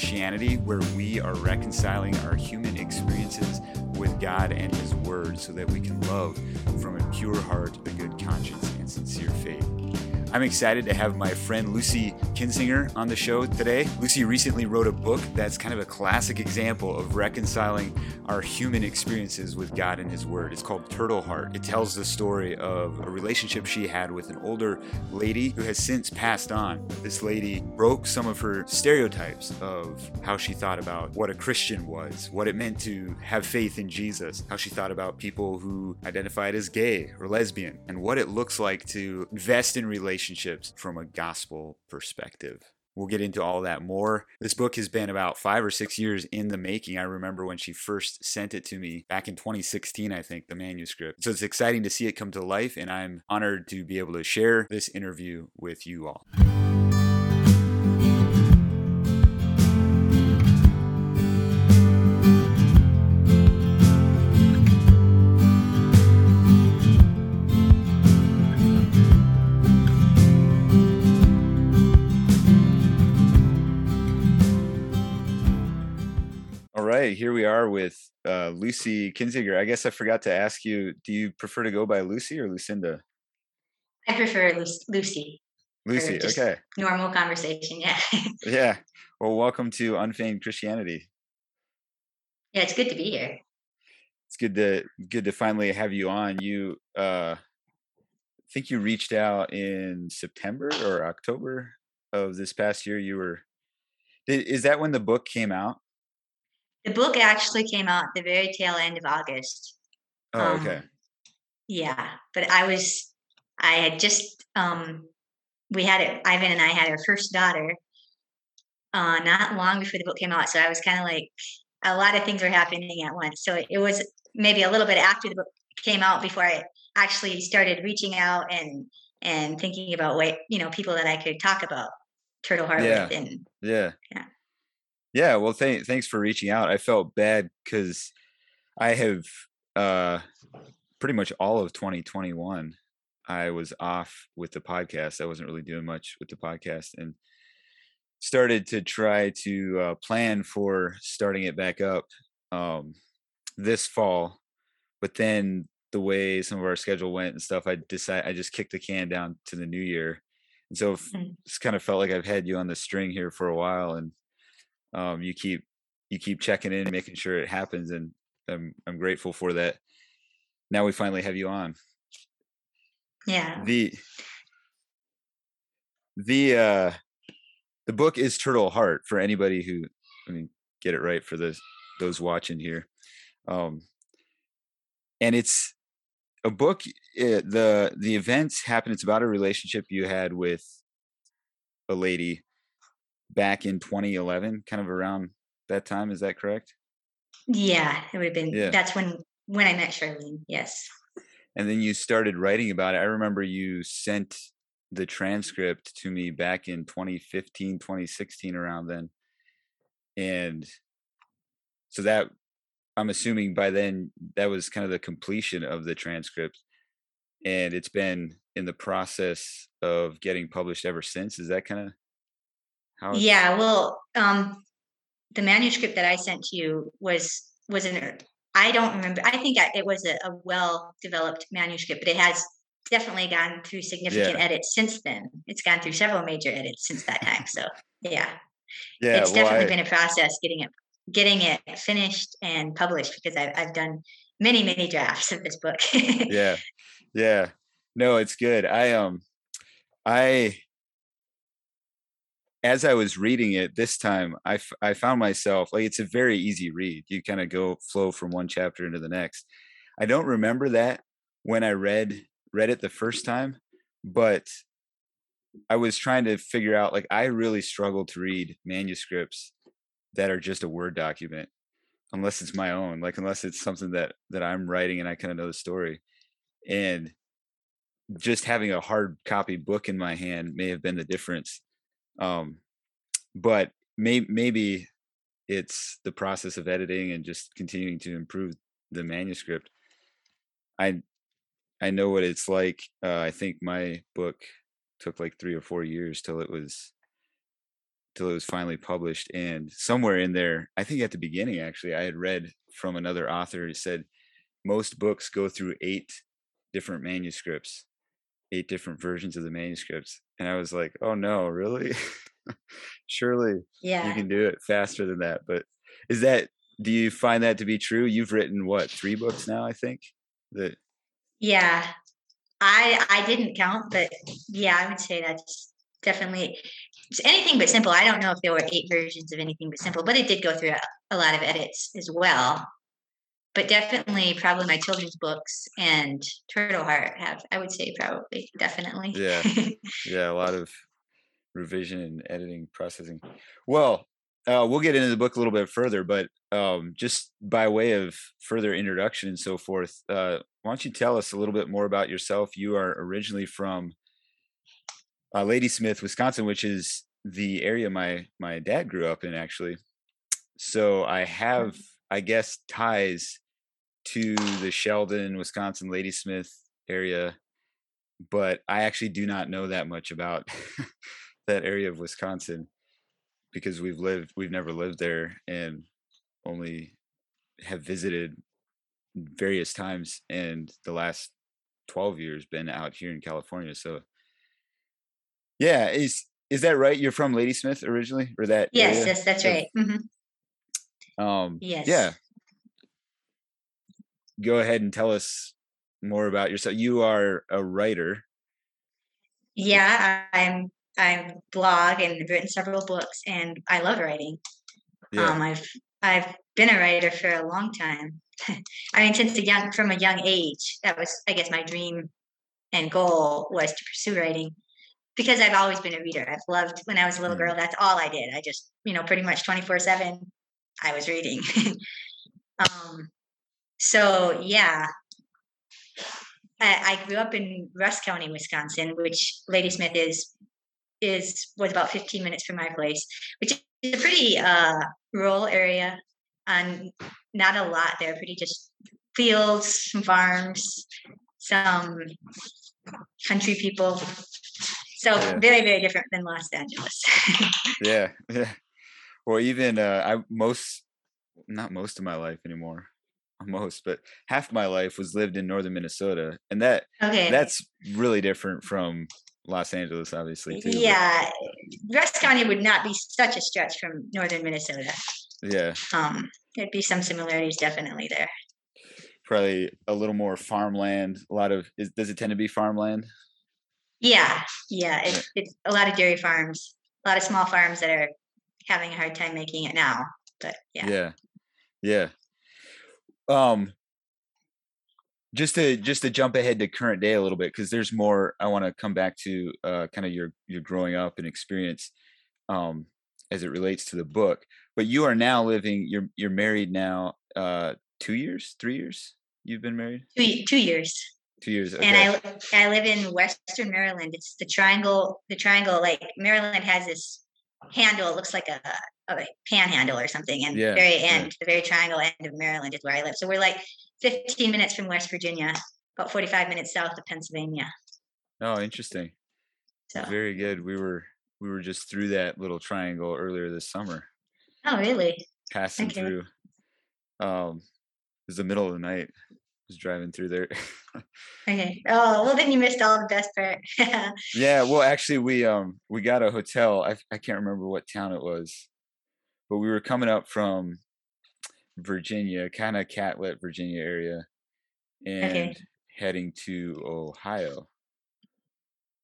Christianity, where we are reconciling our human experiences with God and His Word so that we can love from a pure heart, a good conscience, and sincere faith. I'm excited to have my friend Lucy Kinsinger on the show today. Lucy recently wrote a book that's kind of a classic example of reconciling our human experiences with God and His Word. It's called Turtle Heart. It tells the story of a relationship she had with an older lady who has since passed on. This lady broke some of her stereotypes of how she thought about what a Christian was, what it meant to have faith in Jesus, how she thought about people who identified as gay or lesbian, and what it looks like to invest in relationships from a gospel perspective. We'll get into all that more. This book has been about five or six years in the making. I remember when she first sent it to me back in 2016, I think, the manuscript. So it's exciting to see it come to life, and I'm honored to be able to share this interview with you all. Right, here we are with uh, Lucy Kinsinger. I guess I forgot to ask you: Do you prefer to go by Lucy or Lucinda? I prefer Lucy. Lucy, okay. Normal conversation, yeah. yeah. Well, welcome to Unfeigned Christianity. Yeah, it's good to be here. It's good to good to finally have you on. You, uh, I think you reached out in September or October of this past year. You were. Is that when the book came out? The book actually came out the very tail end of August. Oh, um, okay. Yeah, but I was, I had just, um, we had it. Ivan and I had our first daughter, uh, not long before the book came out. So I was kind of like, a lot of things were happening at once. So it was maybe a little bit after the book came out before I actually started reaching out and and thinking about what you know people that I could talk about Turtle Heart yeah. with and yeah yeah yeah, well, th- thanks for reaching out. I felt bad because I have uh, pretty much all of 2021. I was off with the podcast. I wasn't really doing much with the podcast, and started to try to uh, plan for starting it back up um, this fall. But then the way some of our schedule went and stuff, I decided I just kicked the can down to the new year. And so mm. it's kind of felt like I've had you on the string here for a while, and um, you keep you keep checking in, making sure it happens, and I'm I'm grateful for that. Now we finally have you on. Yeah. The the uh the book is Turtle Heart for anybody who I mean get it right for those those watching here. Um and it's a book it, the the events happen it's about a relationship you had with a lady back in 2011, kind of around that time. Is that correct? Yeah, it would have been. Yeah. That's when when I met Charlene. Yes. And then you started writing about it. I remember you sent the transcript to me back in 2015, 2016, around then. And so that I'm assuming by then that was kind of the completion of the transcript. And it's been in the process of getting published ever since. Is that kind of how yeah, well, um, the manuscript that I sent to you was was an I don't remember. I think it was a, a well developed manuscript, but it has definitely gone through significant yeah. edits since then. It's gone through several major edits since that time. So yeah, yeah, it's well, definitely I, been a process getting it getting it finished and published because I've I've done many many drafts of this book. yeah, yeah. No, it's good. I um, I as I was reading it this time, I, f- I found myself like it's a very easy read. You kind of go flow from one chapter into the next. I don't remember that when I read read it the first time, but I was trying to figure out like I really struggle to read manuscripts that are just a word document unless it's my own like unless it's something that that I'm writing and I kind of know the story and just having a hard copy book in my hand may have been the difference um, but may, maybe it's the process of editing and just continuing to improve the manuscript. I I know what it's like. Uh, I think my book took like three or four years till it was till it was finally published. And somewhere in there, I think at the beginning, actually, I had read from another author who said most books go through eight different manuscripts, eight different versions of the manuscripts. And I was like, oh no, really? Surely yeah. you can do it faster than that. But is that, do you find that to be true? You've written what, three books now, I think? That yeah. I I didn't count, but yeah, I would say that's definitely anything but simple. I don't know if there were eight versions of anything but simple, but it did go through a, a lot of edits as well. But definitely, probably my children's books and Turtle Heart have, I would say, probably definitely. Yeah, yeah, a lot of revision and editing processing. Well, uh, we'll get into the book a little bit further, but um, just by way of further introduction and so forth, uh, why don't you tell us a little bit more about yourself? You are originally from uh, Ladysmith, Wisconsin, which is the area my my dad grew up in, actually. So I have, I guess, ties to the Sheldon, Wisconsin, Ladysmith area, but I actually do not know that much about that area of Wisconsin because we've lived, we've never lived there, and only have visited various times and the last 12 years been out here in California. So yeah, is is that right? You're from Ladysmith originally or that Yes, area? yes, that's right. Mm-hmm. Um yes. Yeah. Go ahead and tell us more about yourself. You are a writer. Yeah, I'm I blog and written several books and I love writing. Yeah. Um I've I've been a writer for a long time. I mean, since a young from a young age, that was, I guess, my dream and goal was to pursue writing because I've always been a reader. I've loved when I was a little girl. Mm. That's all I did. I just, you know, pretty much twenty four seven, I was reading. um, so yeah, I, I grew up in Rusk County, Wisconsin, which Ladysmith is is was about fifteen minutes from my place, which is a pretty uh, rural area and not a lot there, pretty just fields, some farms, some country people. So yeah. very, very different than Los Angeles. yeah, yeah. Or even uh, I most, not most of my life anymore, most, but half my life was lived in northern Minnesota, and that okay. that's really different from Los Angeles, obviously. Too, yeah, but. Rusk County would not be such a stretch from northern Minnesota. Yeah. Um, there'd be some similarities definitely there. Probably a little more farmland. A lot of is, does it tend to be farmland? Yeah, yeah. It's, it's a lot of dairy farms, a lot of small farms that are having a hard time making it now. But yeah. Yeah, yeah. Um, just to just to jump ahead to current day a little bit because there's more i want to come back to uh, kind of your your growing up and experience um, as it relates to the book but you are now living you're you're married now uh two years three years you've been married two, two years two years okay. and i i live in western maryland it's the triangle the triangle like maryland has this handle it looks like a, a panhandle or something and yeah, very end yeah. the very triangle end of maryland is where i live so we're like 15 minutes from west virginia about 45 minutes south of pennsylvania oh interesting so. very good we were we were just through that little triangle earlier this summer Oh, really? Passing okay. through. Um, it was the middle of the night. Was driving through there. okay. Oh, well, then you missed all the best part. yeah. Well, actually, we um we got a hotel. I I can't remember what town it was, but we were coming up from Virginia, kind of Catlett, Virginia area, and okay. heading to Ohio.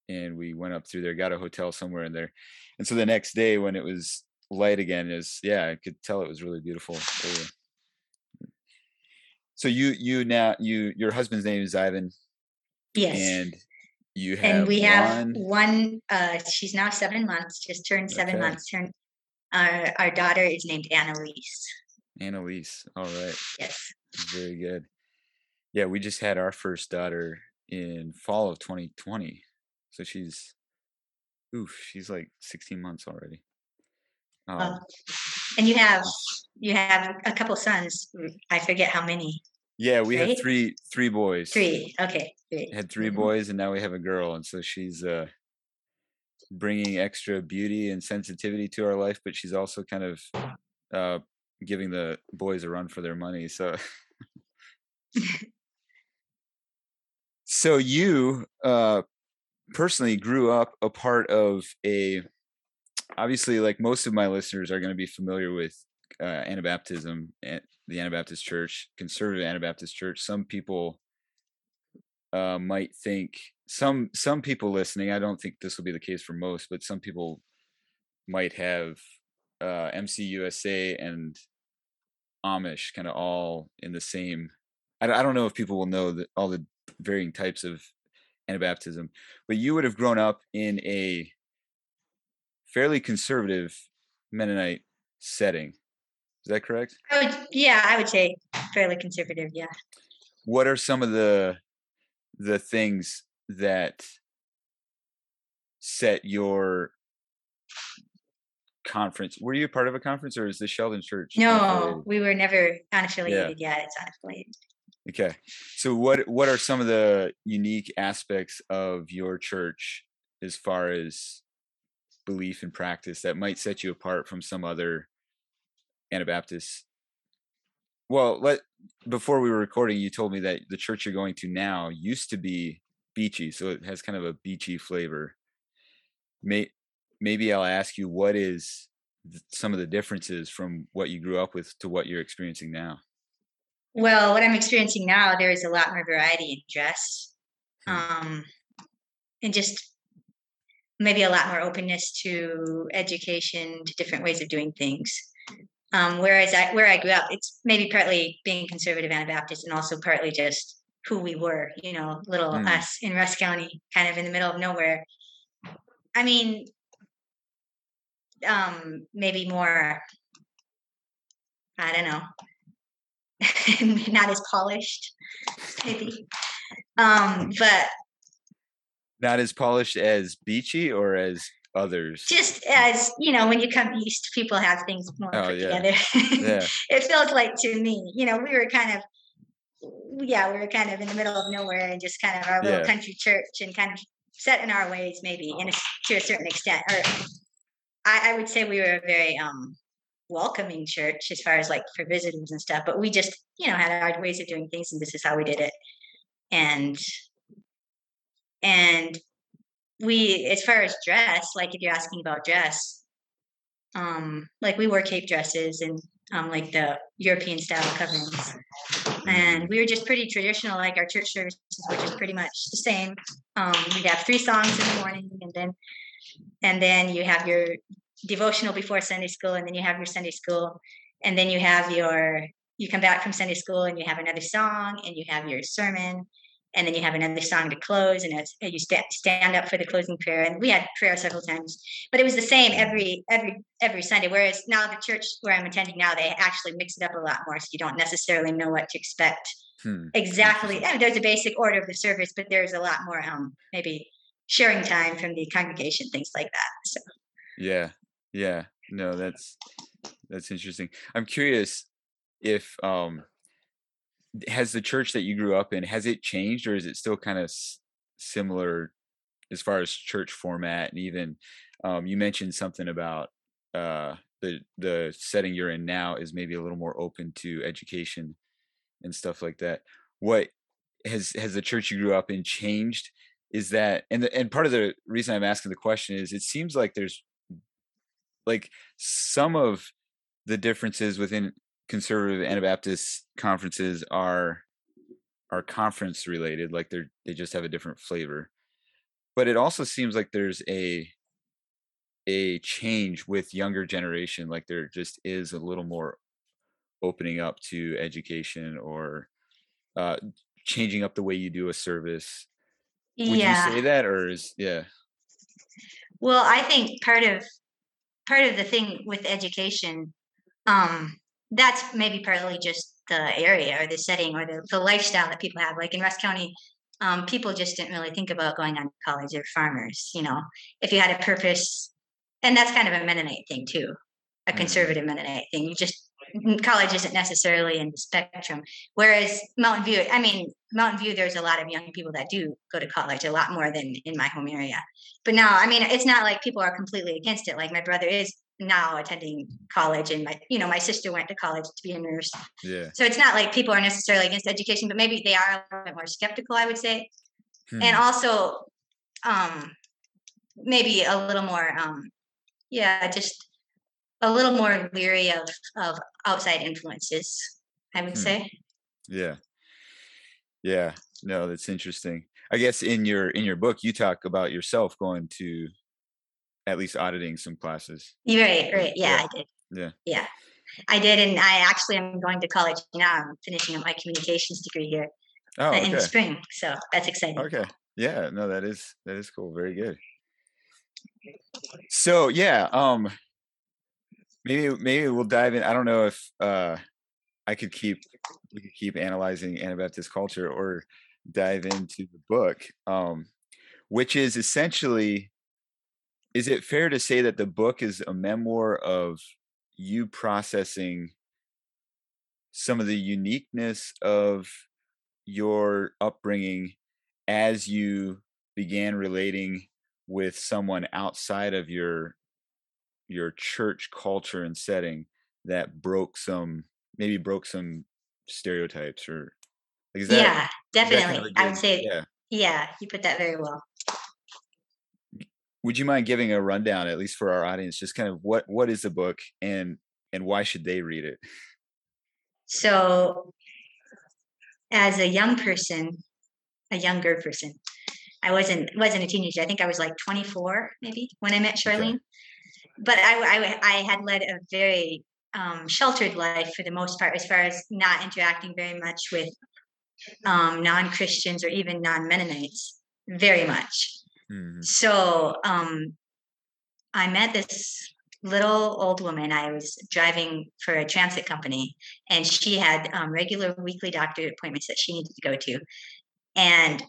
And we went up through there, got a hotel somewhere in there. And so the next day, when it was light again is yeah i could tell it was really beautiful so you you now you your husband's name is ivan yes. and you have and we have one uh she's now seven months just turned seven okay. months. Turned our our daughter is named annalise. Annalise all right. Yes. Very good. Yeah we just had our first daughter in fall of 2020 so she's oof she's like 16 months already. Um, uh, and you have you have a couple sons. I forget how many. Yeah, we right? have three three boys. Three. Okay. Three. Had 3 mm-hmm. boys, and now we have a girl, and so she's uh bringing extra beauty and sensitivity to our life, but she's also kind of uh, giving the boys a run for their money. So, so you uh, personally grew up a part of a. Obviously, like most of my listeners are going to be familiar with uh, Anabaptism, and the Anabaptist Church, conservative Anabaptist Church. Some people uh, might think some some people listening. I don't think this will be the case for most, but some people might have uh, MCUSA and Amish kind of all in the same. I, I don't know if people will know that all the varying types of Anabaptism, but you would have grown up in a fairly conservative Mennonite setting. Is that correct? I would, yeah, I would say fairly conservative. Yeah. What are some of the the things that set your conference. Were you part of a conference or is the Sheldon Church? No, we were never unaffiliated yeah. yet. It's unaffiliated. Okay. So what what are some of the unique aspects of your church as far as belief and practice that might set you apart from some other Anabaptists? Well, let before we were recording, you told me that the church you're going to now used to be beachy, so it has kind of a beachy flavor. May, maybe I'll ask you what is some of the differences from what you grew up with to what you're experiencing now. Well, what I'm experiencing now, there is a lot more variety in dress, hmm. um, and just maybe a lot more openness to education, to different ways of doing things. Um, whereas I, where I grew up, it's maybe partly being conservative Anabaptist and also partly just who we were, you know, little mm. us in Rusk County, kind of in the middle of nowhere. I mean, um, maybe more, I don't know, not as polished, maybe. Um, but not as polished as beachy or as others just as you know when you come east people have things more oh, put yeah. together yeah. it felt like to me you know we were kind of yeah we were kind of in the middle of nowhere and just kind of our little yeah. country church and kind of set in our ways maybe in a, to a certain extent or I, I would say we were a very um welcoming church as far as like for visitors and stuff but we just you know had our ways of doing things and this is how we did it and and we as far as dress like if you're asking about dress um like we wore cape dresses and um like the european style coverings. And we were just pretty traditional like our church services were just pretty much the same. Um we'd have three songs in the morning and then and then you have your devotional before sunday school and then you have your sunday school. And then you have your you come back from sunday school and you have another song and you have your sermon and then you have another song to close and as you stand stand up for the closing prayer. And we had prayer several times but it was the same every every every sunday whereas now the church where i'm attending now they actually mix it up a lot more so you don't necessarily know what to expect hmm. exactly. I mean, there's a basic order of the service but there's a lot more um maybe sharing time from the congregation things like that so. Yeah yeah. No that's that's interesting. I'm curious if um has the church that you grew up in has it changed or is it still kind of s- similar as far as church format? And even um, you mentioned something about uh, the the setting you're in now is maybe a little more open to education and stuff like that. What has has the church you grew up in changed? Is that and the, and part of the reason i'm asking the question is it seems like there's like some of the differences within conservative Anabaptist conferences are are conference related, like they're they just have a different flavor. But it also seems like there's a a change with younger generation, like there just is a little more opening up to education or uh changing up the way you do a service. Would yeah. you say that or is yeah? Well, I think part of part of the thing with education um that's maybe partly just the area or the setting or the, the lifestyle that people have. Like in Rusk County, um, people just didn't really think about going on to college. They're farmers, you know. If you had a purpose, and that's kind of a Mennonite thing too, a mm-hmm. conservative Mennonite thing. You just college isn't necessarily in the spectrum. Whereas Mountain View, I mean, Mountain View, there's a lot of young people that do go to college, a lot more than in my home area. But now, I mean, it's not like people are completely against it. Like my brother is now attending college, and my, you know, my sister went to college to be a nurse. Yeah. So it's not like people are necessarily against education, but maybe they are a little bit more skeptical, I would say. Hmm. And also, um, maybe a little more, um, yeah, just a little more leery of of outside influences. I would hmm. say. Yeah. Yeah. No, that's interesting. I guess in your in your book you talk about yourself going to at least auditing some classes. Right, right. Yeah, yeah. I did. Yeah. Yeah. I did and I actually am going to college now. I'm finishing up my communications degree here. Oh, okay. in the spring. So that's exciting. Okay. Yeah, no, that is that is cool. Very good. So yeah, um maybe maybe we'll dive in. I don't know if uh I could keep we could keep analyzing Anabaptist culture or dive into the book, um, which is essentially. Is it fair to say that the book is a memoir of you processing some of the uniqueness of your upbringing as you began relating with someone outside of your your church culture and setting that broke some maybe broke some stereotypes or like that, yeah definitely i would say yeah. yeah you put that very well would you mind giving a rundown at least for our audience just kind of what what is the book and and why should they read it so as a young person a younger person i wasn't wasn't a teenager i think i was like 24 maybe when i met charlene okay. but I, I i had led a very um, sheltered life for the most part, as far as not interacting very much with um, non Christians or even non Mennonites, very much. Mm-hmm. So um, I met this little old woman. I was driving for a transit company, and she had um, regular weekly doctor appointments that she needed to go to. And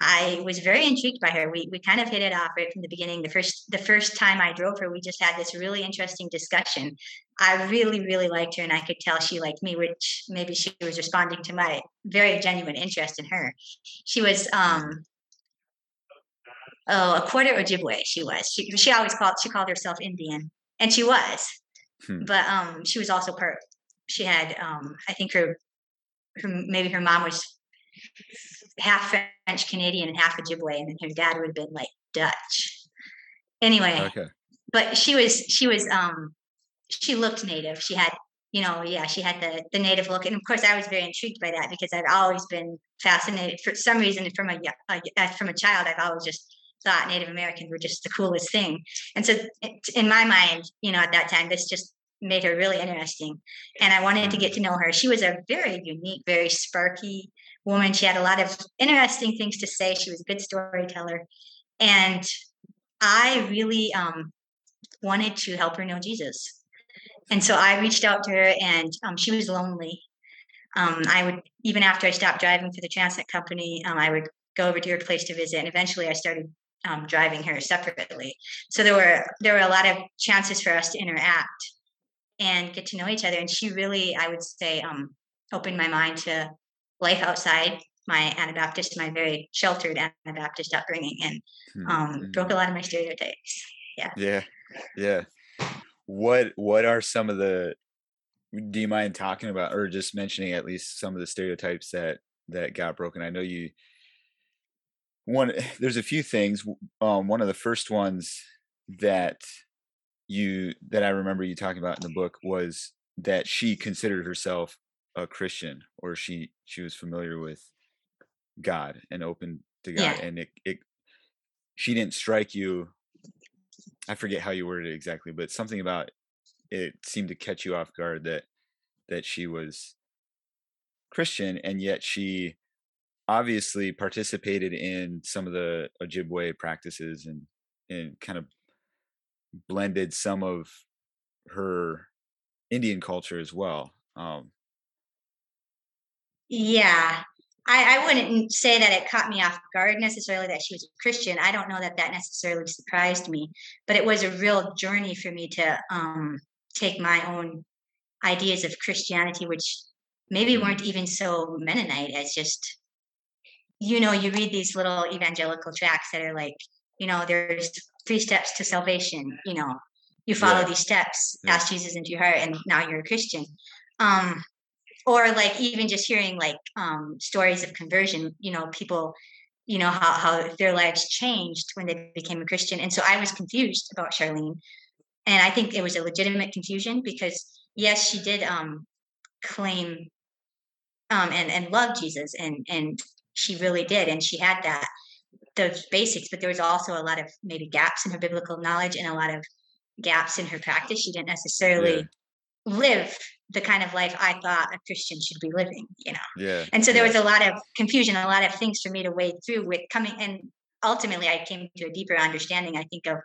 I was very intrigued by her. We we kind of hit it off right from the beginning. The first the first time I drove her, we just had this really interesting discussion. I really really liked her, and I could tell she liked me, which maybe she was responding to my very genuine interest in her. She was um oh a quarter Ojibwe. She was. She she always called she called herself Indian, and she was. Hmm. But um she was also part. She had um I think her her maybe her mom was half French Canadian and half Ojibwe, and then her dad would have been like Dutch. Anyway, okay. but she was she was um she looked native. She had you know yeah she had the the native look, and of course I was very intrigued by that because I've always been fascinated for some reason from a, a from a child. I've always just thought Native Americans were just the coolest thing, and so in my mind, you know, at that time, this just made her really interesting and i wanted to get to know her she was a very unique very sparky woman. She had a lot of interesting things to say. She was a good storyteller. And I really um, wanted to help her know Jesus. And so I reached out to her, and um, she was lonely. Um, I would, even after I stopped driving for the transit company, um, I would go over to her place to visit. And eventually I started um, driving her separately. So there were there were a lot of chances for us to interact and get to know each other. And she really, I would say, um, opened my mind to life outside my Anabaptist, my very sheltered Anabaptist upbringing, and um, mm-hmm. broke a lot of my stereotypes. Yeah. Yeah. Yeah. What What are some of the? Do you mind talking about, or just mentioning at least some of the stereotypes that that got broken? I know you. One, there's a few things. Um, one of the first ones that you that I remember you talking about in the book was that she considered herself a Christian or she she was familiar with God and open to God yeah. and it, it she didn't strike you I forget how you worded it exactly but something about it seemed to catch you off guard that that she was Christian and yet she obviously participated in some of the Ojibwe practices and and kind of blended some of her Indian culture as well. Um, yeah. I, I wouldn't say that it caught me off guard necessarily that she was a Christian. I don't know that that necessarily surprised me, but it was a real journey for me to um, take my own ideas of Christianity, which maybe weren't even so Mennonite as just, you know, you read these little evangelical tracts that are like, you know, there's three steps to salvation, you know, you follow yeah. these steps, yeah. ask Jesus into your heart, and now you're a Christian. Um, or like even just hearing like um, stories of conversion, you know, people, you know, how, how their lives changed when they became a Christian. And so I was confused about Charlene. And I think it was a legitimate confusion because yes, she did um, claim um, and and love Jesus, and and she really did, and she had that those basics. But there was also a lot of maybe gaps in her biblical knowledge and a lot of gaps in her practice. She didn't necessarily yeah. live the kind of life I thought a Christian should be living, you know. Yeah. And so there yeah. was a lot of confusion, a lot of things for me to wade through with coming and ultimately I came to a deeper understanding, I think, of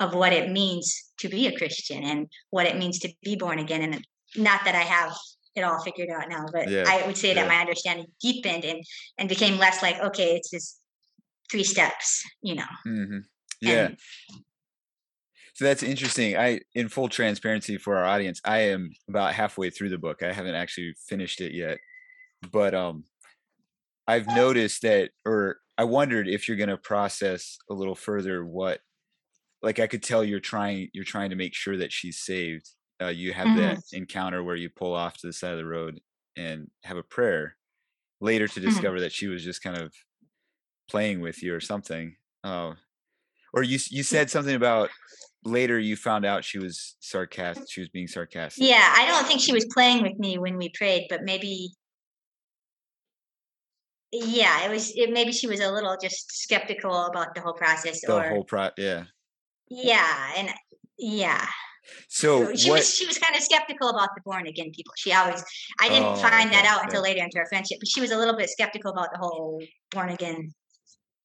of what it means to be a Christian and what it means to be born again. And not that I have it all figured out now, but yeah. I would say yeah. that my understanding deepened and and became less like, okay, it's just three steps, you know. Mm-hmm. Yeah. And, so that's interesting. I, in full transparency for our audience, I am about halfway through the book. I haven't actually finished it yet, but um, I've noticed that, or I wondered if you're going to process a little further what, like I could tell you're trying, you're trying to make sure that she's saved. Uh, you have mm-hmm. that encounter where you pull off to the side of the road and have a prayer. Later to mm-hmm. discover mm-hmm. that she was just kind of playing with you or something. Uh, or you you said something about later you found out she was sarcastic she was being sarcastic yeah i don't think she was playing with me when we prayed but maybe yeah it was it, maybe she was a little just skeptical about the whole process the or whole pro yeah yeah and yeah so she what, was she was kind of skeptical about the born again people. She always I didn't oh, find that out okay. until later into our friendship, but she was a little bit skeptical about the whole born again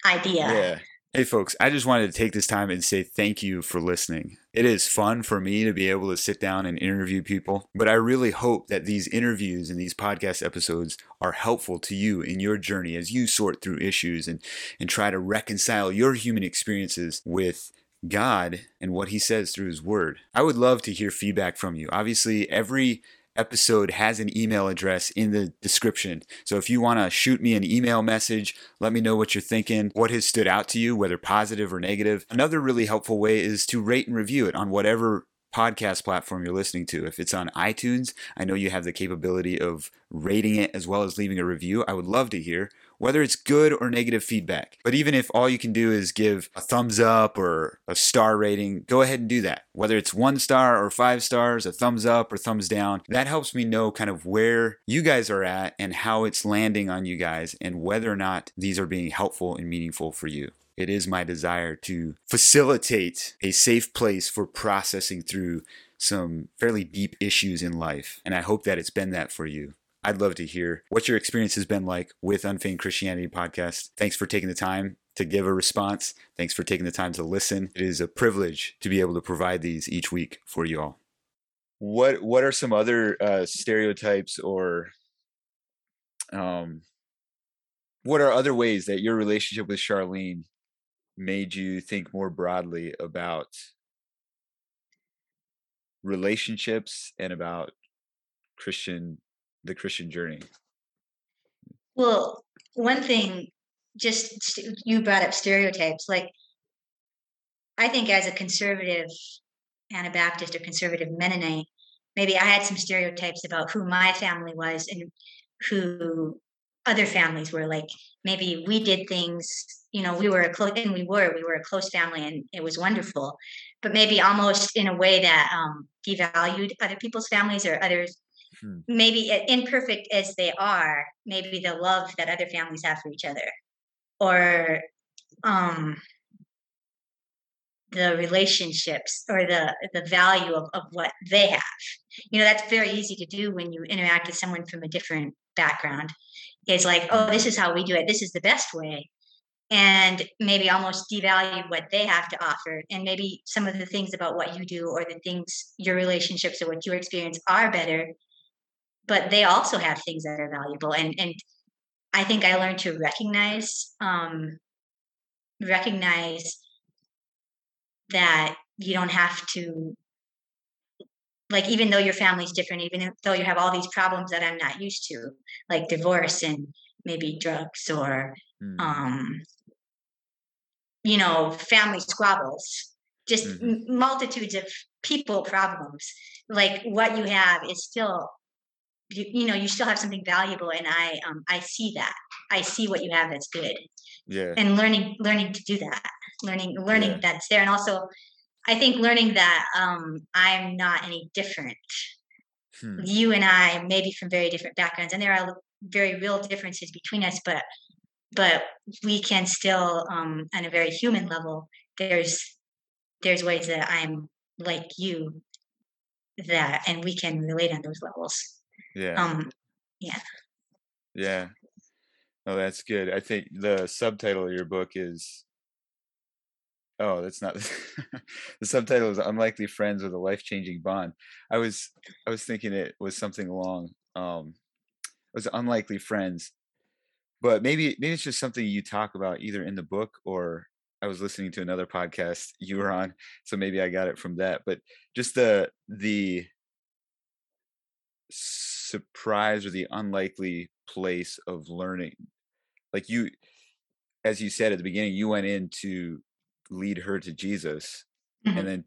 idea. Yeah. Hey, folks, I just wanted to take this time and say thank you for listening. It is fun for me to be able to sit down and interview people, but I really hope that these interviews and these podcast episodes are helpful to you in your journey as you sort through issues and, and try to reconcile your human experiences with God and what He says through His Word. I would love to hear feedback from you. Obviously, every episode has an email address in the description. So if you want to shoot me an email message, let me know what you're thinking, what has stood out to you, whether positive or negative. Another really helpful way is to rate and review it on whatever podcast platform you're listening to. If it's on iTunes, I know you have the capability of rating it as well as leaving a review. I would love to hear whether it's good or negative feedback. But even if all you can do is give a thumbs up or a star rating, go ahead and do that. Whether it's one star or five stars, a thumbs up or thumbs down, that helps me know kind of where you guys are at and how it's landing on you guys and whether or not these are being helpful and meaningful for you. It is my desire to facilitate a safe place for processing through some fairly deep issues in life. And I hope that it's been that for you. I'd love to hear what your experience has been like with Unfeigned Christianity podcast. Thanks for taking the time to give a response. Thanks for taking the time to listen. It is a privilege to be able to provide these each week for you all. What What are some other uh, stereotypes or um, what are other ways that your relationship with Charlene made you think more broadly about relationships and about Christian the Christian journey? Well, one thing, just you brought up stereotypes. Like, I think as a conservative Anabaptist or conservative Mennonite, maybe I had some stereotypes about who my family was and who other families were. Like, maybe we did things, you know, we were a close, and we were, we were a close family, and it was wonderful. But maybe almost in a way that um, devalued other people's families or others hmm. maybe imperfect as they are, maybe the love that other families have for each other, or um, the relationships or the the value of, of what they have. You know, that's very easy to do when you interact with someone from a different background. It's like, oh, this is how we do it. This is the best way. And maybe almost devalue what they have to offer. And maybe some of the things about what you do or the things, your relationships or what you experience are better but they also have things that are valuable and and i think i learned to recognize um recognize that you don't have to like even though your family's different even though you have all these problems that i'm not used to like divorce and maybe drugs or mm. um you know family squabbles just mm-hmm. multitudes of people problems like what you have is still you, you know you still have something valuable and i um i see that. I see what you have that's good. Yeah. And learning learning to do that. Learning learning yeah. that's there. And also i think learning that um i'm not any different. Hmm. you and i maybe from very different backgrounds and there are very real differences between us but but we can still um on a very human level there's there's ways that i'm like you that and we can relate on those levels yeah. Um yeah. Yeah. Oh that's good. I think the subtitle of your book is oh that's not the subtitle is unlikely friends with a life-changing bond. I was i was thinking it was something along um it was unlikely friends but maybe maybe it's just something you talk about either in the book or I was listening to another podcast you were on, so maybe I got it from that. But just the the surprise or the unlikely place of learning, like you, as you said at the beginning, you went in to lead her to Jesus, mm-hmm. and then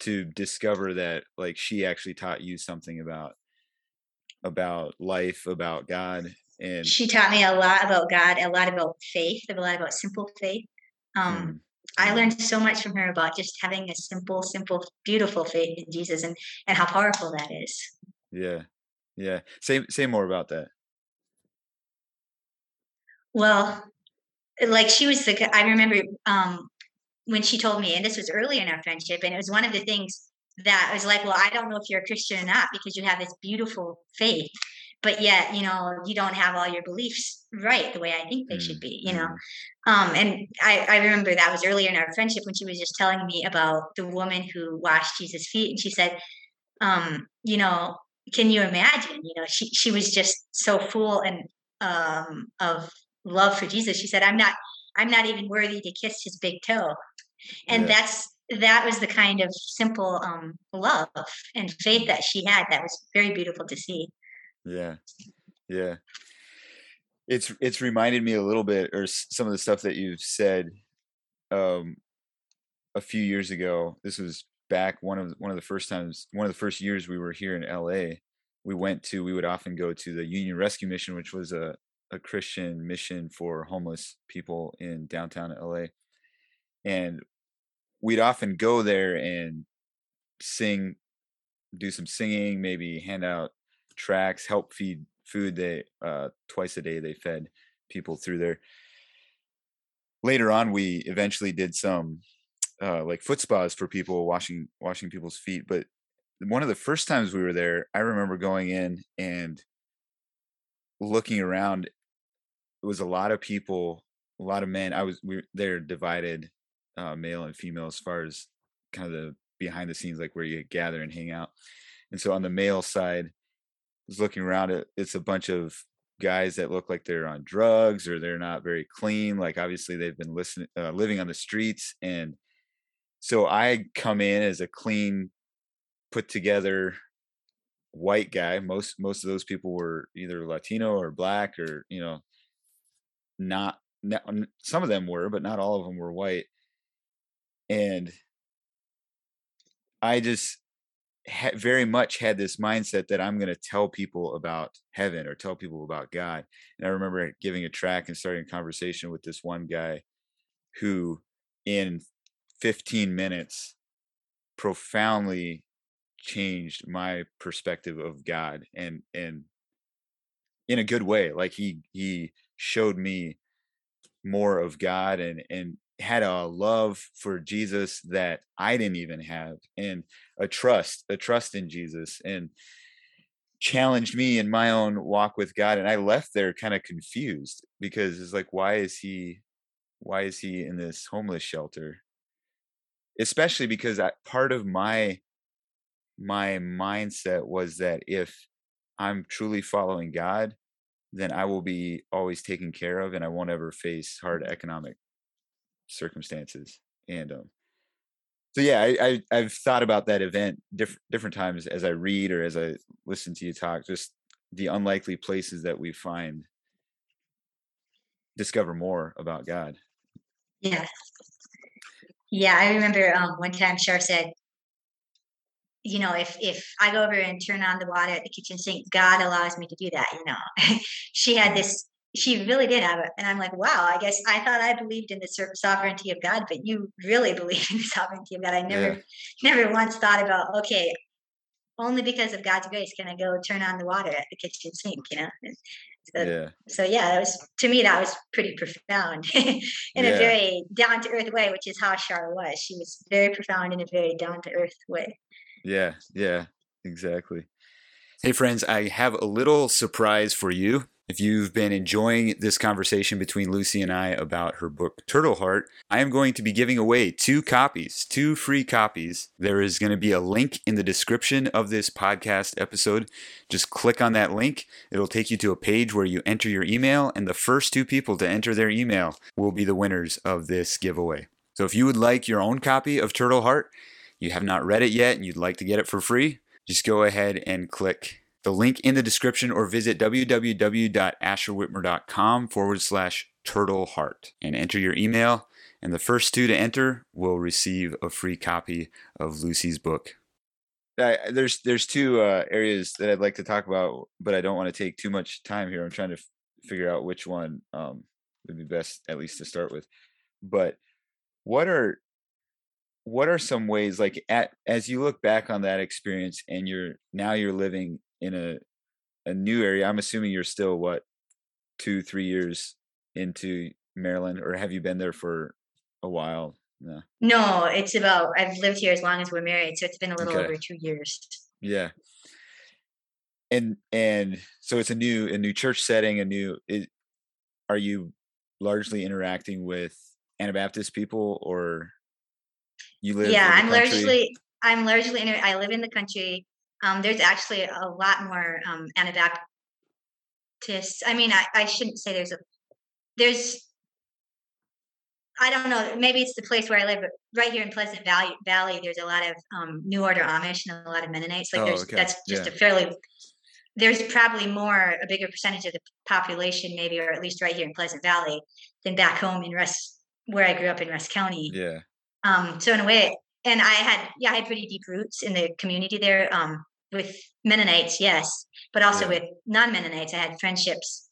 to discover that like she actually taught you something about about life, about God, and she taught me a lot about God, a lot about faith, a lot about simple faith. Um, mm. I learned so much from her about just having a simple, simple, beautiful faith in Jesus and and how powerful that is. Yeah, yeah. Say say more about that. Well, like she was the. I remember um, when she told me, and this was early in our friendship, and it was one of the things that was like, well, I don't know if you're a Christian or not because you have this beautiful faith but yet you know you don't have all your beliefs right the way i think they mm-hmm. should be you know mm-hmm. um, and I, I remember that was earlier in our friendship when she was just telling me about the woman who washed jesus feet and she said um, you know can you imagine you know she, she was just so full and um, of love for jesus she said i'm not i'm not even worthy to kiss his big toe and yeah. that's that was the kind of simple um, love and faith that she had that was very beautiful to see yeah. Yeah. It's it's reminded me a little bit or some of the stuff that you've said um a few years ago. This was back one of one of the first times one of the first years we were here in LA. We went to we would often go to the Union Rescue Mission which was a a Christian mission for homeless people in downtown LA. And we'd often go there and sing do some singing, maybe hand out tracks, help feed food. They uh, twice a day they fed people through there. Later on, we eventually did some uh, like foot spas for people washing washing people's feet. But one of the first times we were there, I remember going in and looking around. It was a lot of people, a lot of men. I was we they're divided, uh, male and female, as far as kind of the behind the scenes, like where you gather and hang out. And so on the male side, I was looking around it it's a bunch of guys that look like they're on drugs or they're not very clean like obviously they've been listening uh, living on the streets and so i come in as a clean put together white guy most most of those people were either latino or black or you know not, not some of them were but not all of them were white and i just ha- very much had this mindset that I'm going to tell people about heaven or tell people about God. And I remember giving a track and starting a conversation with this one guy who, in 15 minutes, profoundly changed my perspective of God and and in a good way. Like he he showed me more of God and and had a love for Jesus that I didn't even have and a trust, a trust in Jesus and challenged me in my own walk with God. And I left there kind of confused because it's like, why is he, why is he in this homeless shelter? Especially because I, part of my, my mindset was that if I'm truly following God, then I will be always taken care of and I won't ever face hard economic circumstances and um so yeah, I, I have thought about that event different different times as I read or as I listen to you talk. Just the unlikely places that we find discover more about God. Yeah, yeah. I remember um, one time Char said, you know, if if I go over and turn on the water at the kitchen sink, God allows me to do that. You know, she had mm. this she really did have it. And I'm like, wow, I guess I thought I believed in the sovereignty of God, but you really believe in the sovereignty of God. I never, yeah. never once thought about, okay, only because of God's grace can I go turn on the water at the kitchen sink, you know? So, yeah. so yeah, that was, to me, that was pretty profound in yeah. a very down to earth way, which is how Char was. She was very profound in a very down to earth way. Yeah. Yeah, exactly. Hey, friends, I have a little surprise for you. If you've been enjoying this conversation between Lucy and I about her book Turtle Heart, I am going to be giving away two copies, two free copies. There is going to be a link in the description of this podcast episode. Just click on that link. It'll take you to a page where you enter your email, and the first two people to enter their email will be the winners of this giveaway. So if you would like your own copy of Turtle Heart, you have not read it yet, and you'd like to get it for free, just go ahead and click the link in the description or visit www.asherwhitmer.com forward slash turtle heart and enter your email. And the first two to enter will receive a free copy of Lucy's book. there's there's two uh, areas that I'd like to talk about, but I don't want to take too much time here. I'm trying to f- figure out which one um, would be best, at least to start with. But what are what are some ways like at as you look back on that experience and you're now you're living in a a new area. I'm assuming you're still what two, three years into Maryland, or have you been there for a while? No. No, it's about I've lived here as long as we're married, so it's been a little okay. over two years. Yeah. And and so it's a new a new church setting, a new it, are you largely interacting with Anabaptist people or you live Yeah, I'm country? largely I'm largely in I live in the country. Um, there's actually a lot more um, Anabaptists. I mean, I, I shouldn't say there's a there's I don't know. Maybe it's the place where I live, but right here in Pleasant Valley, Valley, there's a lot of um, New Order Amish and a lot of Mennonites. Like, oh, there's okay. that's just yeah. a fairly. There's probably more a bigger percentage of the population, maybe, or at least right here in Pleasant Valley, than back home in Russ, where I grew up in Russ County. Yeah. Um. So in a way, and I had yeah, I had pretty deep roots in the community there. Um with Mennonites, yes, but also yeah. with non Mennonites. I had friendships.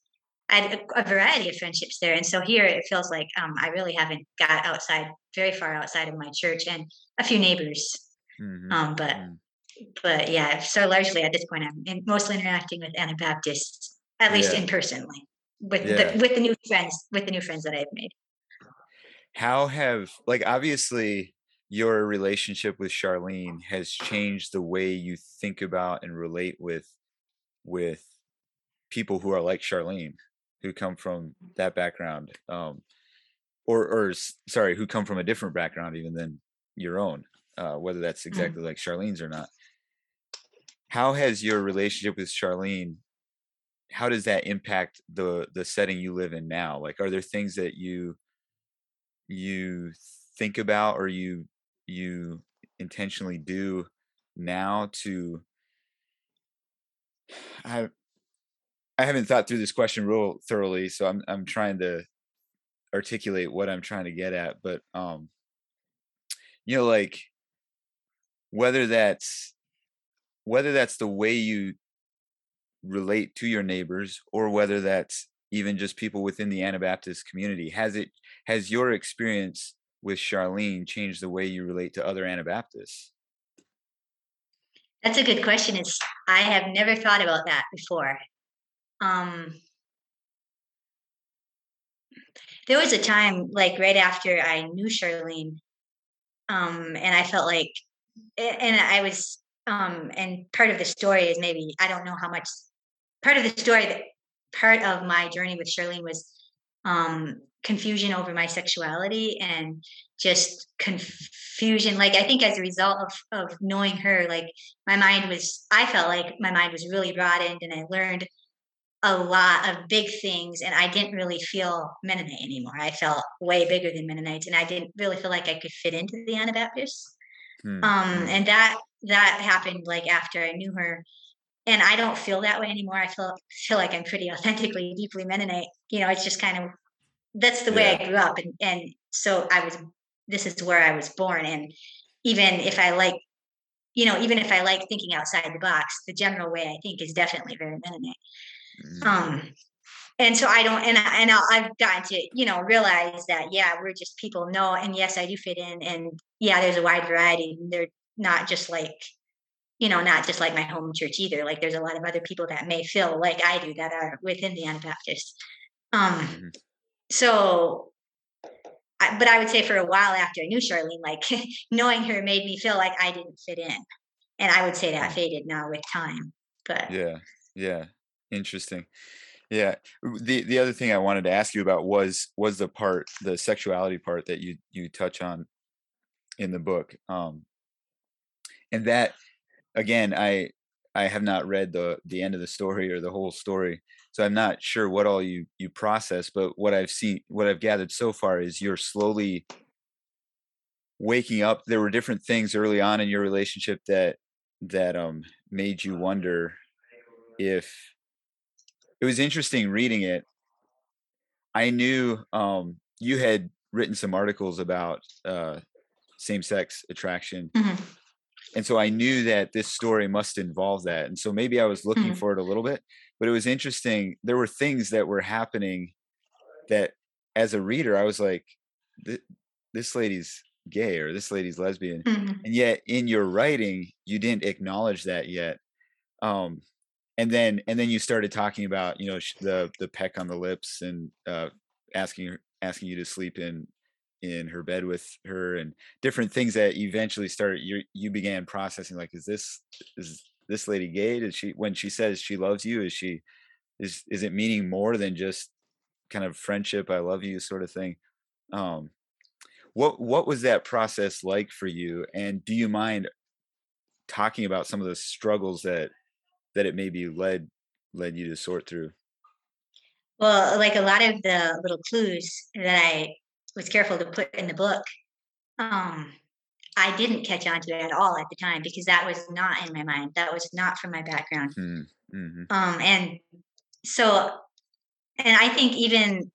I had a, a, variety of friendships there, and so here it feels like um, I really haven't got outside, very far outside of my church, and a few neighbors. Mm-hmm. Um, but mm-hmm. but yeah, so largely at this point, I'm in, mostly interacting with Anabaptists, at least yeah. in with yeah. the, with the new friends, with the new friends that I've made. How have like obviously your relationship with Charlene has changed the way you think about and relate with with people who are like Charlene, who come from that background, um, or or sorry, who come from a different background even than your own, uh, whether that's mm. exactly mm. like Charlene's or not. How has your relationship with Charlene? How does that impact the the setting you live in now? Like, are there things that you you think about or you you intentionally do now to I I haven't thought through this question real thoroughly, so I'm I'm trying to articulate what I'm trying to get at, but um you know like whether that's whether that's the way you relate to your neighbors or whether that's even just people within the Anabaptist community has it has your experience with Charlene change the way you relate to other Anabaptists? That's a good question. It's I have never thought about that before. Um, there was a time, like right after I knew Charlene, um, and I felt like, and I was, um, and part of the story is maybe I don't know how much. Part of the story that part of my journey with Charlene was um, confusion over my sexuality and just confusion like i think as a result of of knowing her like my mind was i felt like my mind was really broadened and i learned a lot of big things and i didn't really feel mennonite anymore i felt way bigger than mennonites and i didn't really feel like i could fit into the anabaptists Hmm. Um, hmm. and that that happened like after I knew her. And I don't feel that way anymore. I feel feel like I'm pretty authentically, deeply Mennonite. You know, it's just kind of that's the way yeah. I grew up, and and so I was. This is where I was born, and even if I like, you know, even if I like thinking outside the box, the general way I think is definitely very Mennonite. Mm-hmm. Um, and so I don't, and I, and I've gotten to you know realize that yeah, we're just people. No, and yes, I do fit in, and yeah, there's a wide variety. They're not just like you know, not just like my home church either. Like there's a lot of other people that may feel like I do that are within the Anabaptist. Um, mm-hmm. So, I, but I would say for a while after I knew Charlene, like knowing her made me feel like I didn't fit in, and I would say that faded now with time. But yeah, yeah, interesting. Yeah. The the other thing I wanted to ask you about was was the part, the sexuality part that you you touch on in the book. Um and that again, I I have not read the the end of the story or the whole story. So I'm not sure what all you you process, but what I've seen what I've gathered so far is you're slowly waking up. There were different things early on in your relationship that that um made you wonder if it was interesting reading it. I knew um, you had written some articles about uh, same-sex attraction, mm-hmm. And so I knew that this story must involve that. And so maybe I was looking mm-hmm. for it a little bit, but it was interesting. There were things that were happening that, as a reader, I was like, "This lady's gay or this lady's lesbian," mm-hmm. and yet in your writing, you didn't acknowledge that yet. Um, and then and then you started talking about you know the the peck on the lips and uh, asking asking you to sleep in in her bed with her and different things that eventually started you you began processing like is this is this lady gay? Did she when she says she loves you is she is is it meaning more than just kind of friendship i love you sort of thing? Um what what was that process like for you? And do you mind talking about some of the struggles that that it maybe led led you to sort through? Well, like a lot of the little clues that I was careful to put in the book, um, I didn't catch on to it at all at the time because that was not in my mind. That was not from my background. Hmm, mm-hmm. Um, and so, and I think even,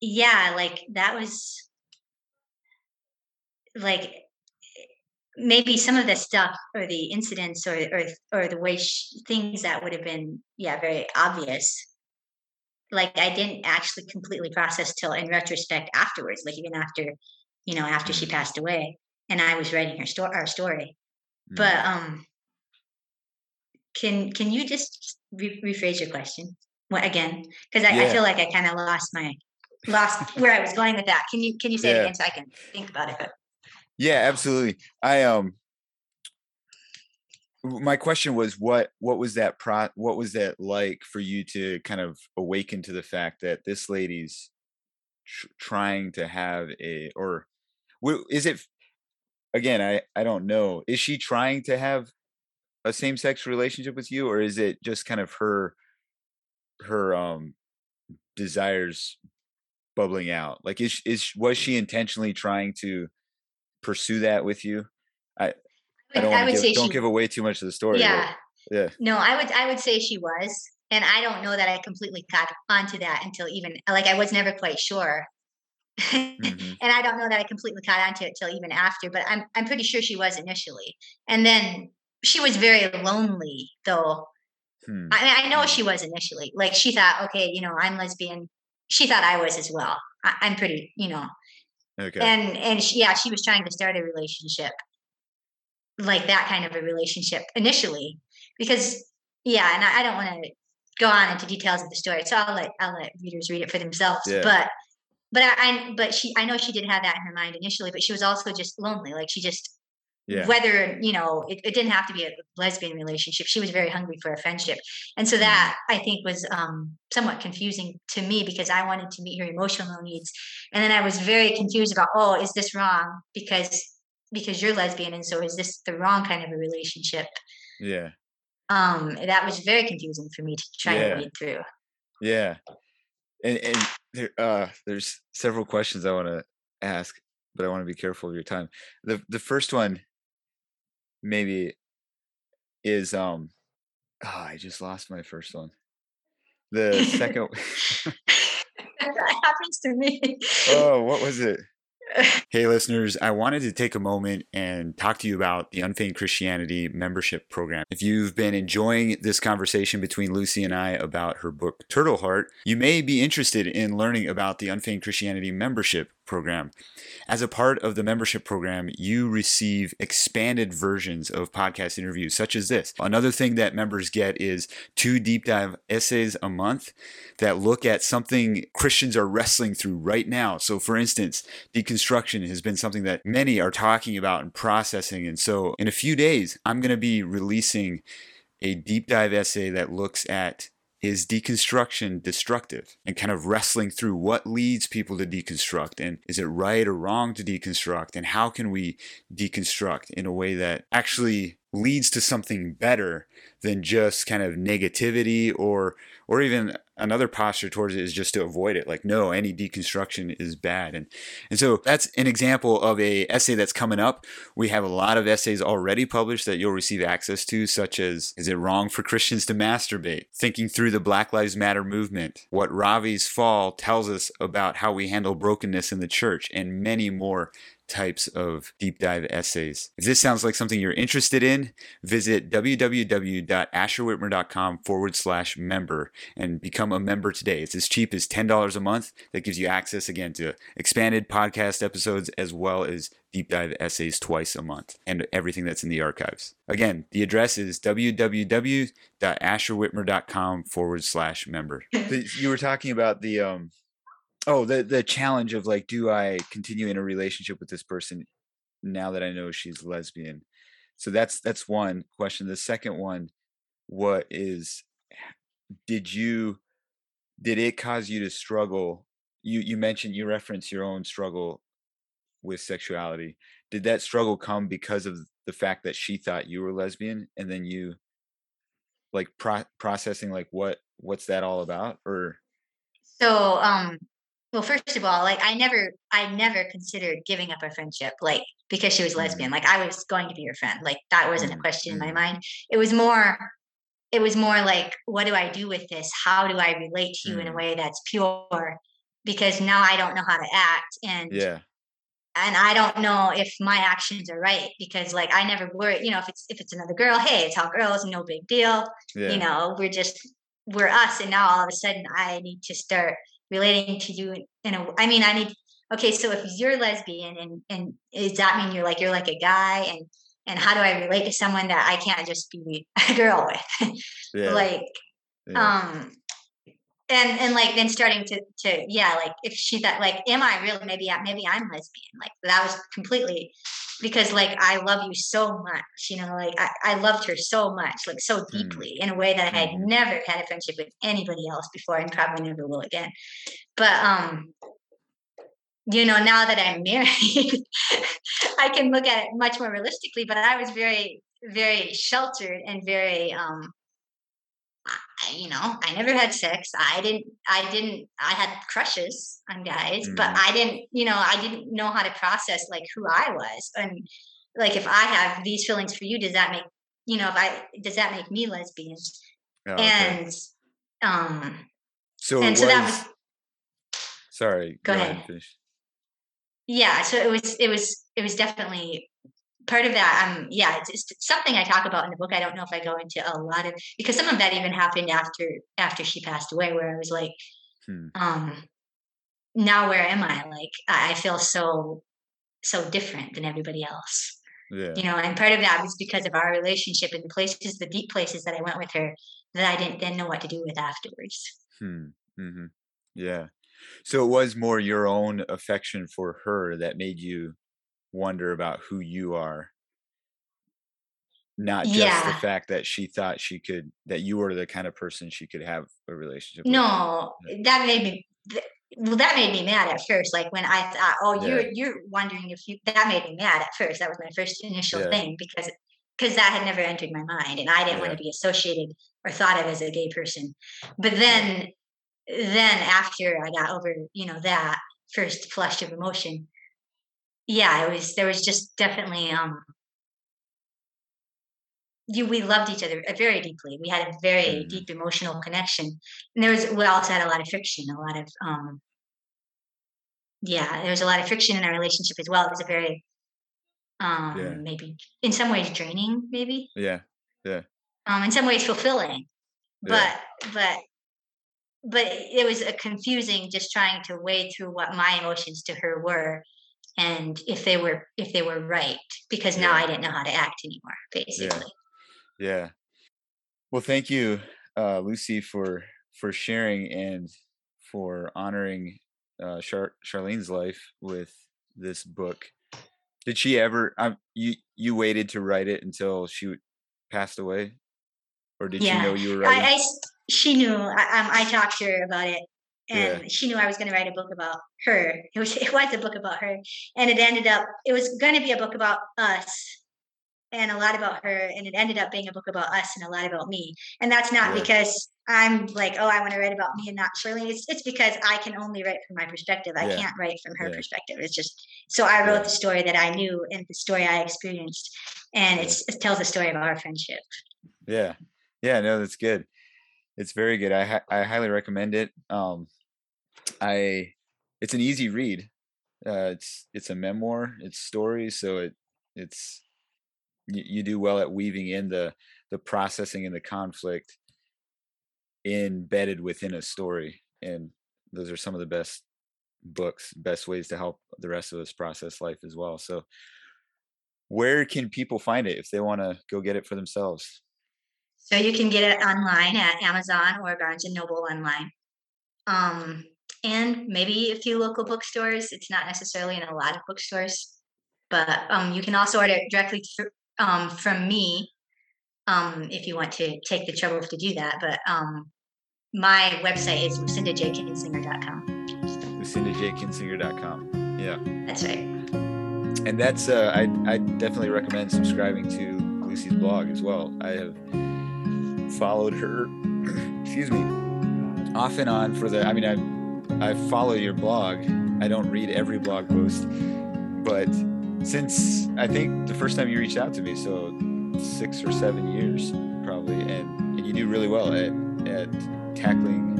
yeah, like that was like maybe some of the stuff or the incidents or or, or the way she, things that would have been yeah very obvious like i didn't actually completely process till in retrospect afterwards like even after you know after she mm. passed away and i was writing her story our story mm. but um can can you just re- rephrase your question what, again because I, yeah. I, feel like i kind of lost my lost where i was going with that can you can you say yeah. it again so i can think about it yeah, absolutely. I um my question was what what was that pro what was that like for you to kind of awaken to the fact that this lady's tr- trying to have a or is it again i i don't know is she trying to have a same-sex relationship with you or is it just kind of her her um desires bubbling out like is is was she intentionally trying to pursue that with you? I I don't, I would give, say don't she, give away too much of the story. Yeah. But, yeah. No, I would I would say she was. And I don't know that I completely caught onto that until even like I was never quite sure. mm-hmm. and I don't know that I completely caught onto it till even after, but I'm I'm pretty sure she was initially. And then she was very lonely though. Hmm. I, I know hmm. she was initially. Like she thought, okay, you know, I'm lesbian. She thought I was as well. I, I'm pretty, you know, Okay. And and she, yeah, she was trying to start a relationship, like that kind of a relationship initially, because yeah, and I, I don't want to go on into details of the story, so I'll let I'll let readers read it for themselves. Yeah. But but I, I but she I know she did have that in her mind initially, but she was also just lonely. Like she just yeah. whether you know it, it, didn't have to be a lesbian relationship she was very hungry for a friendship and so that mm-hmm. i think was um, somewhat confusing to me because i wanted to meet her emotional needs and then i was very confused about oh is this wrong because because you're lesbian and so is this the wrong kind of a relationship yeah um that was very confusing for me to try yeah. to read through yeah and, and there, uh there's several questions i want to ask but I want to be careful of your time. The the first one maybe is um oh, I just lost my first one. The second that happens to me. oh, what was it? Hey, listeners, I wanted to take a moment and talk to you about the Unfeigned Christianity membership program. If you've been enjoying this conversation between Lucy and I about her book Turtle Heart, you may be interested in learning about the Unfeigned Christianity membership program. As a part of the membership program, you receive expanded versions of podcast interviews, such as this. Another thing that members get is two deep dive essays a month that look at something Christians are wrestling through right now. So, for instance, deconstruction has been something that many are talking about and processing. And so, in a few days, I'm going to be releasing a deep dive essay that looks at is deconstruction destructive and kind of wrestling through what leads people to deconstruct and is it right or wrong to deconstruct and how can we deconstruct in a way that actually leads to something better than just kind of negativity or or even another posture towards it is just to avoid it. Like no any deconstruction is bad. And and so that's an example of a essay that's coming up. We have a lot of essays already published that you'll receive access to such as is it wrong for christians to masturbate? Thinking through the black lives matter movement what ravi's fall tells us about how we handle brokenness in the church and many more types of deep dive essays. If this sounds like something you're interested in, visit www.asherwhitmer.com forward slash member and become a member today. It's as cheap as $10 a month. That gives you access again to expanded podcast episodes as well as deep dive essays twice a month and everything that's in the archives. Again, the address is www.asherwhitmer.com forward slash member. you were talking about the um oh the the challenge of like do i continue in a relationship with this person now that i know she's lesbian? So that's that's one question. The second one what is did you did it cause you to struggle? You you mentioned you reference your own struggle with sexuality. Did that struggle come because of the fact that she thought you were lesbian and then you like pro- processing like what what's that all about or? So um well first of all like i never i never considered giving up a friendship like because she was lesbian mm. like i was going to be your friend like that wasn't a question in my mm. mind it was more it was more like what do i do with this how do i relate to you in a way that's pure because now i don't know how to act and yeah and i don't know if my actions are right because like i never worry you know if it's if it's another girl hey it's all girls no big deal yeah. you know we're just we're us and now all of a sudden i need to start relating to you in a i mean i need okay so if you're lesbian and and does that mean you're like you're like a guy and and how do i relate to someone that i can't just be a girl with yeah. like yeah. um and and like then starting to to yeah like if she thought like am i really maybe maybe i'm lesbian like that was completely because like i love you so much you know like i, I loved her so much like so mm. deeply mm. in a way that i had mm. never had a friendship with anybody else before and probably never will again but um you know now that i'm married i can look at it much more realistically but i was very very sheltered and very um you know, I never had sex. I didn't, I didn't, I had crushes on guys, mm. but I didn't, you know, I didn't know how to process like who I was. And like, if I have these feelings for you, does that make, you know, if I, does that make me lesbian? Oh, okay. And, um, so, and so was, that was, sorry, go, go ahead. ahead yeah. So it was, it was, it was definitely part of that um yeah it's, it's, something i talk about in the book i don't know if i go into a lot of because some of that even happened after after she passed away where i was like hmm. um now where am i like i feel so so different than everybody else yeah. you know and part of that was because of our relationship and the places the deep places that i went with her that i didn't then know what to do with afterwards hmm. mm-hmm. yeah so it was more your own affection for her that made you wonder about who you are not just yeah. the fact that she thought she could that you were the kind of person she could have a relationship no with. that made me well that made me mad at first like when i thought oh yeah. you're you're wondering if you that made me mad at first that was my first initial yeah. thing because because that had never entered my mind and i didn't want to be associated or thought of as a gay person but then then after i got over you know that first flush of emotion yeah, it was there was just definitely um you we loved each other uh, very deeply. We had a very mm. deep emotional connection. And there was we also had a lot of friction, a lot of um yeah, there was a lot of friction in our relationship as well. It was a very um yeah. maybe in some ways draining, maybe. Yeah. Yeah. Um in some ways fulfilling. But yeah. but but it was a confusing just trying to wade through what my emotions to her were and if they were if they were right because now yeah. i didn't know how to act anymore basically yeah, yeah. well thank you uh, lucy for for sharing and for honoring uh, Char- charlene's life with this book did she ever um, you you waited to write it until she passed away or did yeah. she know you were writing I, I she knew I, I talked to her about it and yeah. she knew I was going to write a book about her. It was it was a book about her, and it ended up it was going to be a book about us and a lot about her, and it ended up being a book about us and a lot about me. And that's not yeah. because I'm like, oh, I want to write about me and not Shirley. It's it's because I can only write from my perspective. I yeah. can't write from her perspective. It's just so I wrote the story that I knew and the story I experienced, and it tells the story of our friendship. Yeah, yeah, no, that's good it's very good. I I highly recommend it. Um, I it's an easy read. Uh, it's it's a memoir. It's stories, so it it's you, you do well at weaving in the the processing and the conflict embedded within a story, and those are some of the best books, best ways to help the rest of us process life as well. So, where can people find it if they want to go get it for themselves? So you can get it online at Amazon or Barnes and Noble online. Um, and maybe a few local bookstores. It's not necessarily in a lot of bookstores, but um, you can also order it directly th- um, from me um, if you want to take the trouble to do that. But um, my website is lucindajkinsinger.com. lucindajkinsinger.com. Yeah. That's right. And that's, uh, I, I definitely recommend subscribing to Lucy's blog as well. I have followed her, excuse me, off and on for the. I mean, I I follow your blog. I don't read every blog post, but since I think the first time you reached out to me, so six or seven years probably, and, and you do really well at at tackling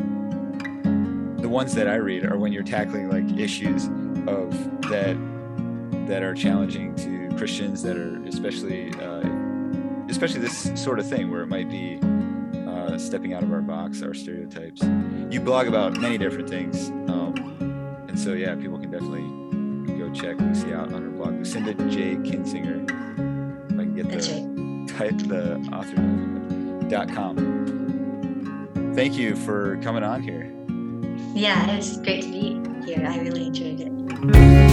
the ones that I read are when you're tackling like issues of that that are challenging to Christians that are especially uh, especially this sort of thing where it might be uh, stepping out of our box, our stereotypes. You blog about many different things, um, and so yeah, people can definitely go check Lucy out on her blog, Lucinda J. Kinsinger. If I can get the type the author dot com. Thank you for coming on here. Yeah, it was great to be here. I really enjoyed it.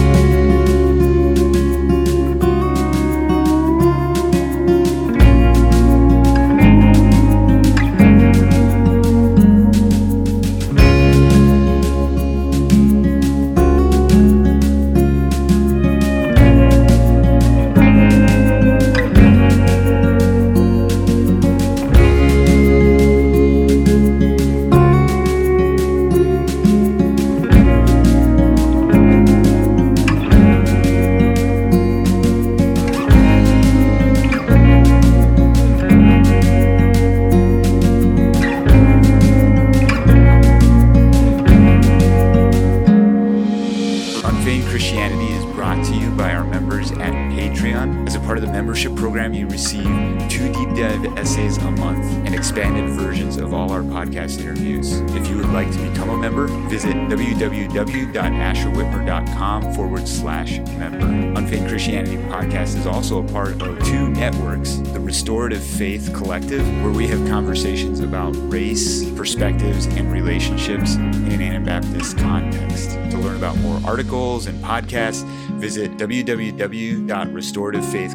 www.asherwhitmer.com forward slash member. Unfeigned Christianity podcast is also a part of two networks the Restorative Faith Collective, where we have conversations about race, perspectives, and relationships in an Anabaptist context. To learn about more articles and podcasts, visit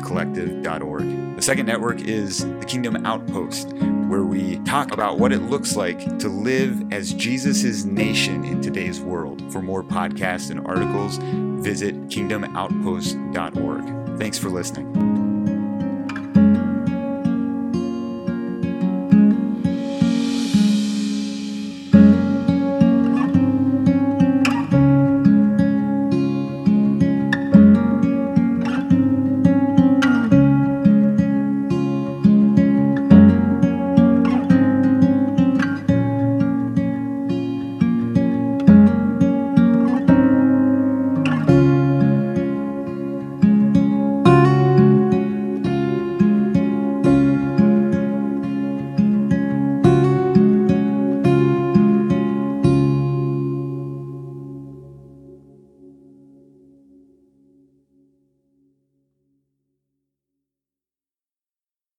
www.restorativefaithcollective.org. The second network is the Kingdom Outpost where we talk about what it looks like to live as Jesus' nation in today's world. For more podcasts and articles, visit kingdomoutpost.org. Thanks for listening.